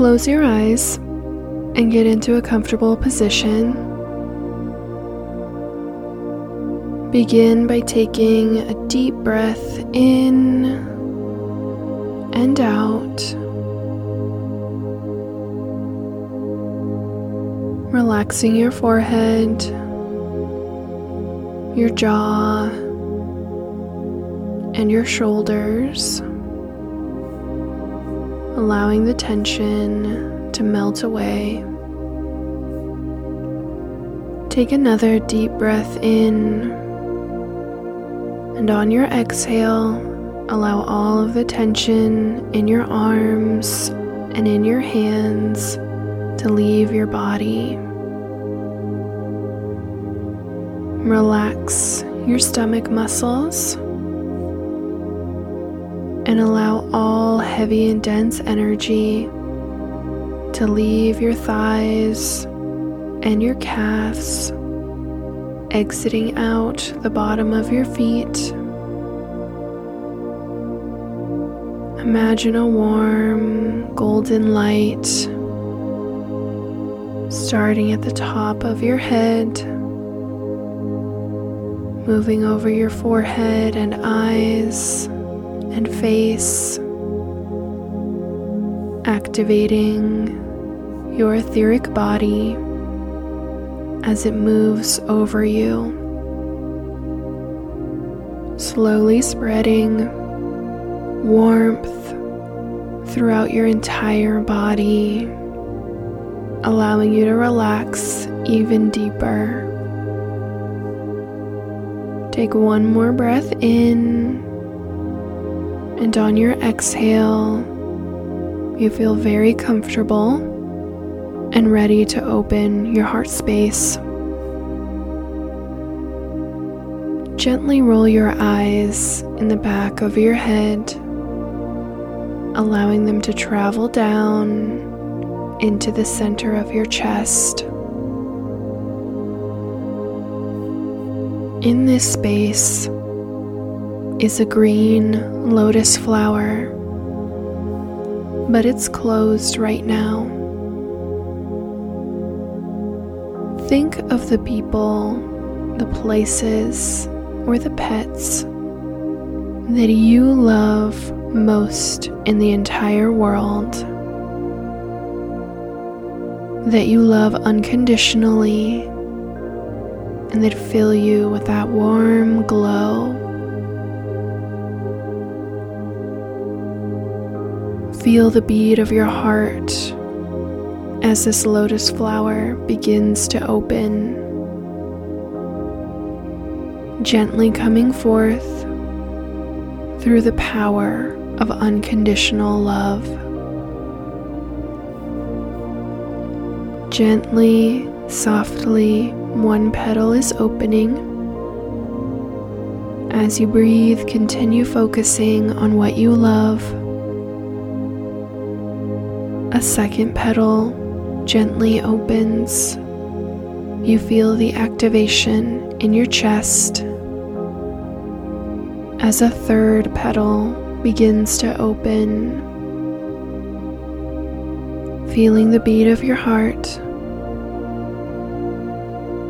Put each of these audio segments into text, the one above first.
Close your eyes and get into a comfortable position. Begin by taking a deep breath in and out. Relaxing your forehead, your jaw, and your shoulders allowing the tension to melt away. Take another deep breath in, and on your exhale, allow all of the tension in your arms and in your hands to leave your body. Relax your stomach muscles and allow all heavy and dense energy to leave your thighs and your calves, exiting out the bottom of your feet. Imagine a warm golden light starting at the top of your head, moving over your forehead and eyes and face, activating your etheric body as it moves over you, slowly spreading warmth throughout your entire body, allowing you to relax even deeper. Take one more breath in and on your exhale, you feel very comfortable and ready to open your heart space. Gently roll your eyes in the back of your head, allowing them to travel down into the center of your chest. In this space, is a green lotus flower, but it's closed right now. Think of the people, the places, or the pets that you love most in the entire world, that you love unconditionally, and that fill you with that warm glow Feel the beat of your heart as this lotus flower begins to open, gently coming forth through the power of unconditional love. Gently, softly, one petal is opening. As you breathe, continue focusing on what you love a second petal gently opens. You feel the activation in your chest as a third petal begins to open. Feeling the beat of your heart.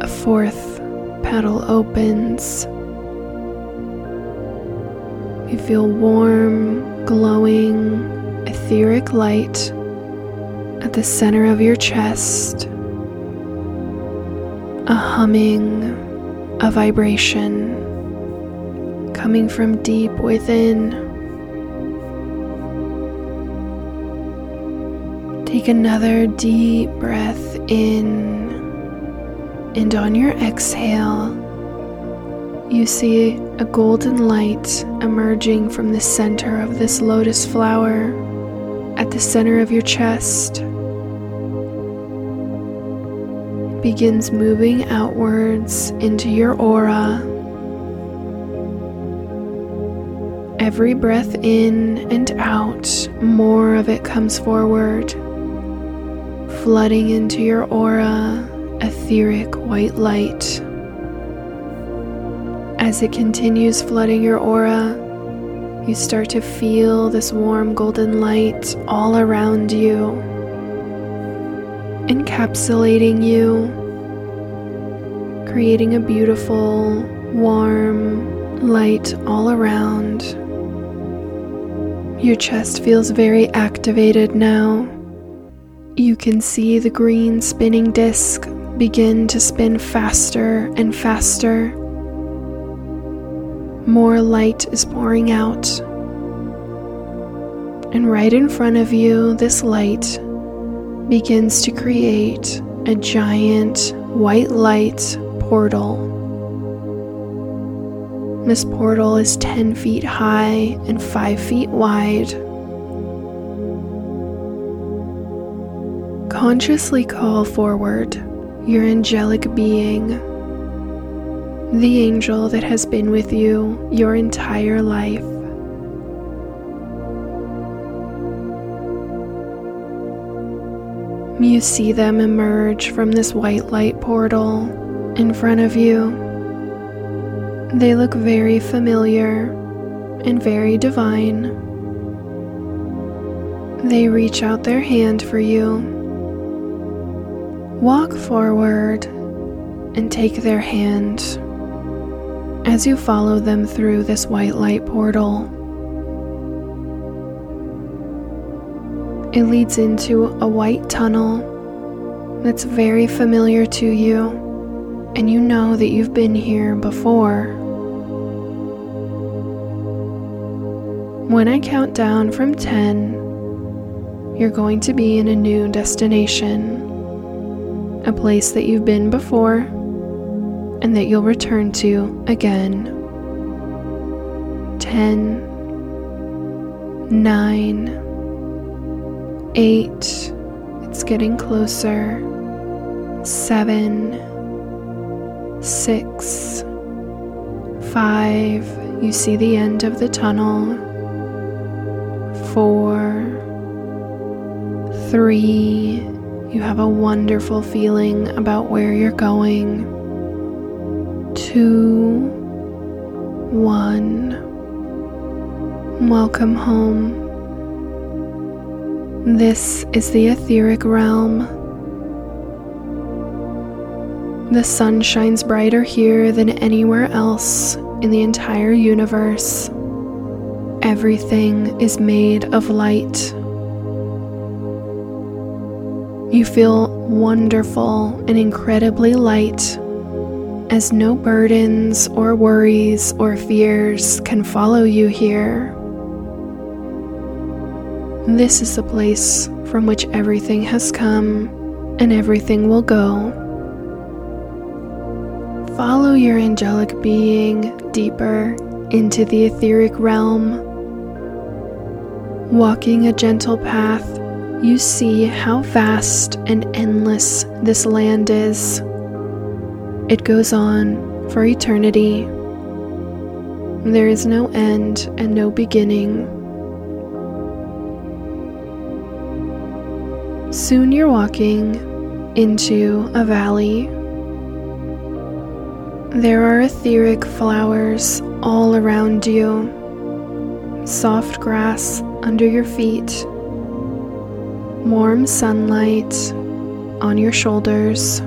A fourth petal opens. You feel warm, glowing, etheric light at the center of your chest, a humming, a vibration coming from deep within. Take another deep breath in, and on your exhale, you see a golden light emerging from the center of this lotus flower at the center of your chest. Begins moving outwards into your aura. Every breath in and out, more of it comes forward, flooding into your aura, etheric white light. As it continues flooding your aura, you start to feel this warm golden light all around you encapsulating you, creating a beautiful, warm light all around. Your chest feels very activated now. You can see the green spinning disc begin to spin faster and faster. More light is pouring out. And right in front of you, this light begins to create a giant white light portal. This portal is 10 feet high and 5 feet wide. Consciously call forward your angelic being, the angel that has been with you your entire life. You see them emerge from this white light portal in front of you. They look very familiar and very divine. They reach out their hand for you Walk forward and take their hand as you follow them through this white light portal. It leads into a white tunnel that's very familiar to you, and you know that you've been here before. When I count down from 10, you're going to be in a new destination a place that you've been before and that you'll return to again. 10, 9, 8, it's getting closer, seven, six, five, you see the end of the tunnel, 4, 3, you have a wonderful feeling about where you're going. Two, one. Welcome home. This is the etheric realm. The sun shines brighter here than anywhere else in the entire universe. Everything is made of light. You feel wonderful and incredibly light as no burdens or worries or fears can follow you here. This is the place from which everything has come and everything will go. Follow your angelic being deeper into the etheric realm, walking a gentle path you see how vast and endless this land is. It goes on for eternity. There is no end and no beginning. Soon you're walking into a valley. There are etheric flowers all around you, soft grass under your feet warm sunlight on your shoulders.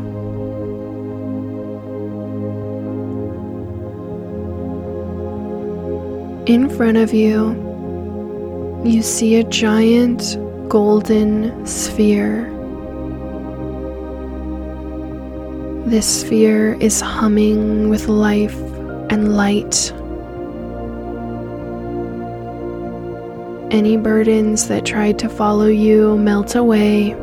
In front of you, you see a giant golden sphere. This sphere is humming with life and light. Any burdens that tried to follow you melt away.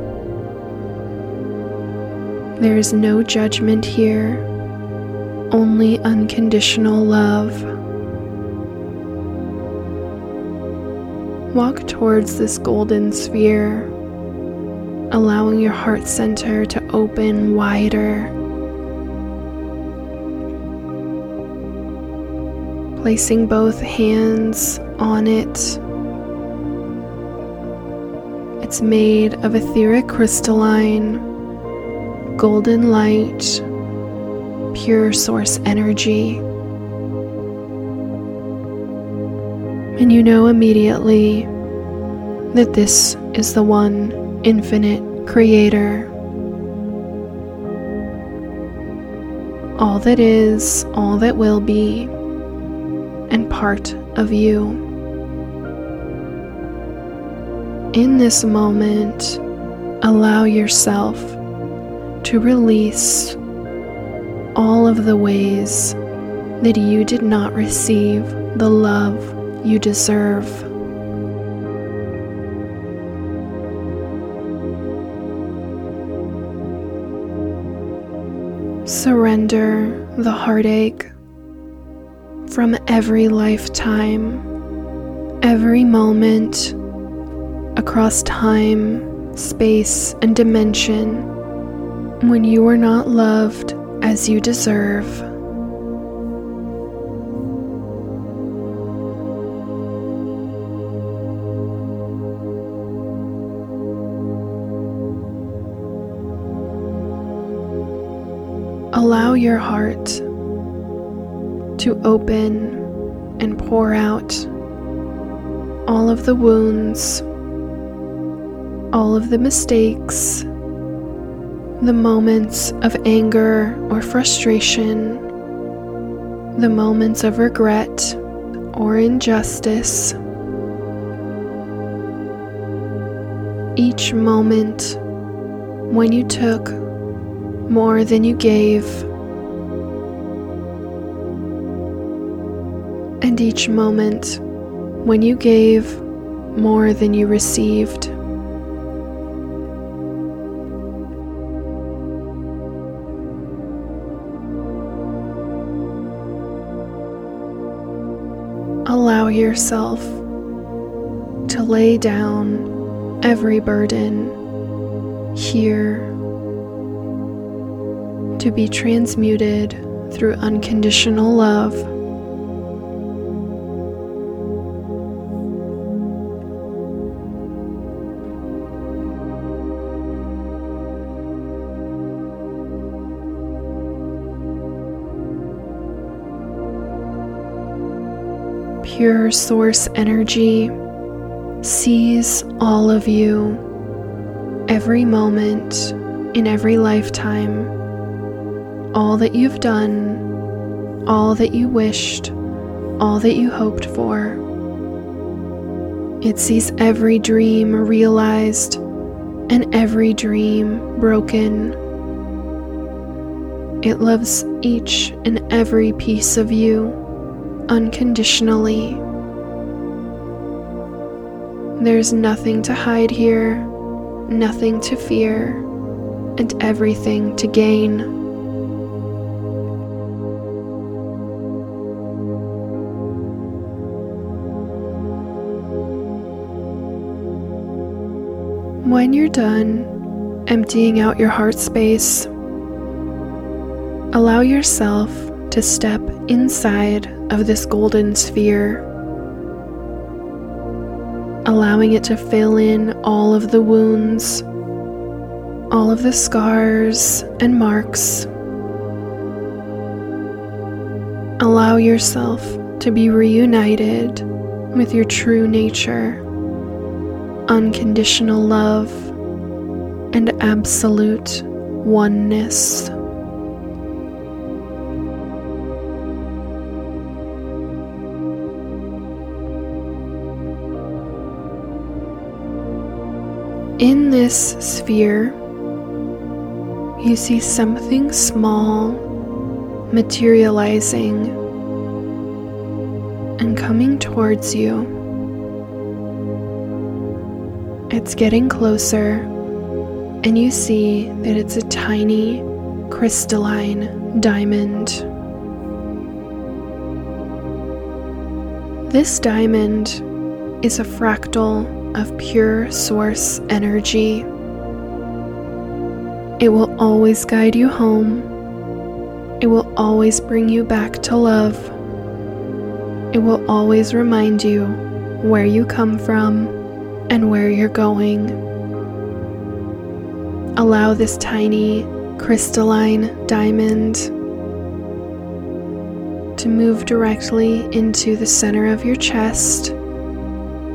There is no judgment here, only unconditional love. Walk towards this golden sphere, allowing your heart center to open wider. Placing both hands on it it's made of etheric crystalline, golden light, pure source energy. and you know immediately that this is the one infinite creator. All that is, all that will be, and part of you. In this moment, allow yourself to release all of the ways that you did not receive the love you deserve. Surrender the heartache from every lifetime, every moment, across time, space, and dimension when you are not loved as you deserve. Your heart to open and pour out all of the wounds, all of the mistakes, the moments of anger or frustration, the moments of regret or injustice. Each moment when you took more than you gave, each moment when you gave more than you received. allow yourself to lay down every burden here to be transmuted through unconditional love. Pure source energy sees all of you every moment in every lifetime, all that you've done, all that you wished, all that you hoped for. It sees every dream realized and every dream broken. It loves each and every piece of you unconditionally. There's nothing to hide here, nothing to fear, and everything to gain. When you're done emptying out your heart space, allow yourself to step inside of this golden sphere, allowing it to fill in all of the wounds, all of the scars and marks. Allow yourself to be reunited with your true nature, unconditional love, and absolute oneness. This sphere, you see something small materializing and coming towards you. It's getting closer, and you see that it's a tiny crystalline diamond. This diamond is a fractal of pure source energy. It will always guide you home. It will always bring you back to love. It will always remind you where you come from and where you're going. Allow this tiny crystalline diamond to move directly into the center of your chest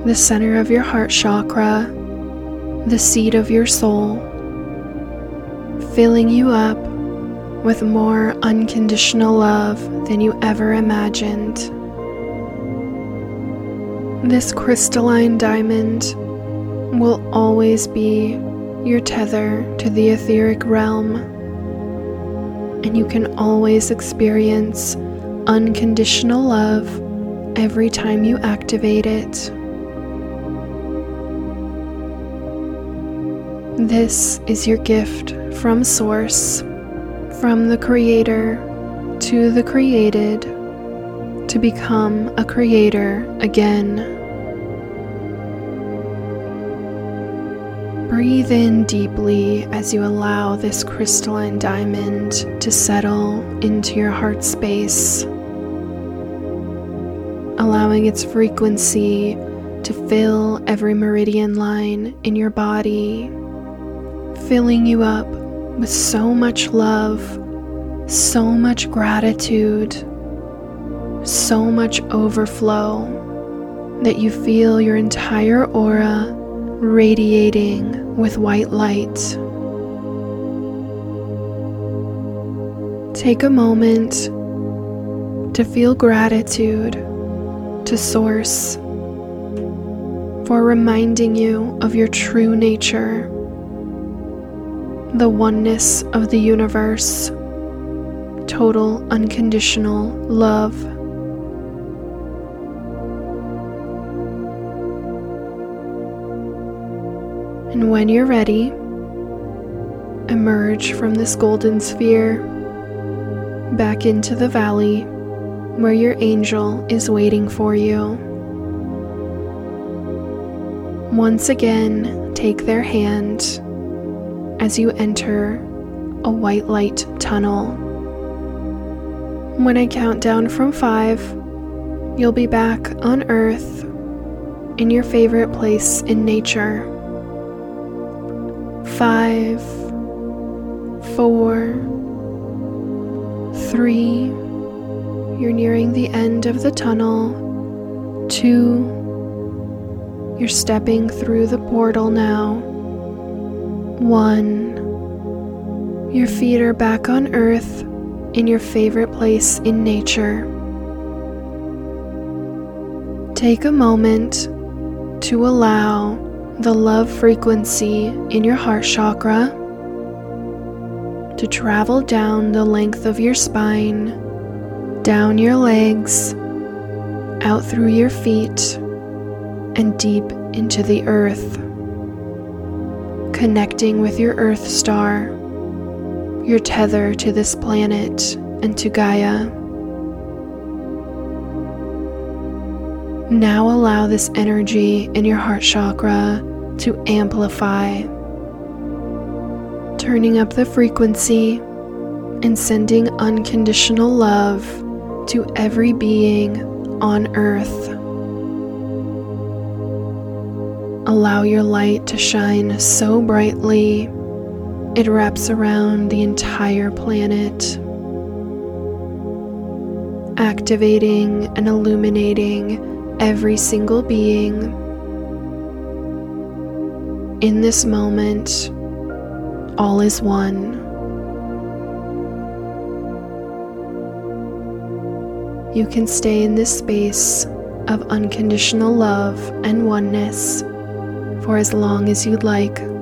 the center of your heart chakra, the seat of your soul, filling you up with more unconditional love than you ever imagined. This crystalline diamond will always be your tether to the etheric realm, and you can always experience unconditional love every time you activate it. This is your gift from Source, from the Creator to the created, to become a creator again. Breathe in deeply as you allow this crystalline diamond to settle into your heart space, allowing its frequency to fill every meridian line in your body filling you up with so much love, so much gratitude, so much overflow that you feel your entire aura radiating with white light. Take a moment to feel gratitude to Source for reminding you of your true nature the oneness of the universe, total unconditional love. And when you're ready, emerge from this golden sphere back into the valley where your angel is waiting for you. Once again, take their hand as you enter a white light tunnel. When I count down from five, you'll be back on Earth in your favorite place in nature. Five, four, three, you're nearing the end of the tunnel. Two, you're stepping through the portal now. One, your feet are back on earth in your favorite place in nature. Take a moment to allow the love frequency in your heart chakra to travel down the length of your spine, down your legs, out through your feet, and deep into the earth connecting with your Earth star, your tether to this planet and to Gaia. Now allow this energy in your heart chakra to amplify, turning up the frequency and sending unconditional love to every being on earth. Allow your light to shine so brightly it wraps around the entire planet, activating and illuminating every single being. In this moment, all is one. You can stay in this space of unconditional love and oneness for as long as you'd like.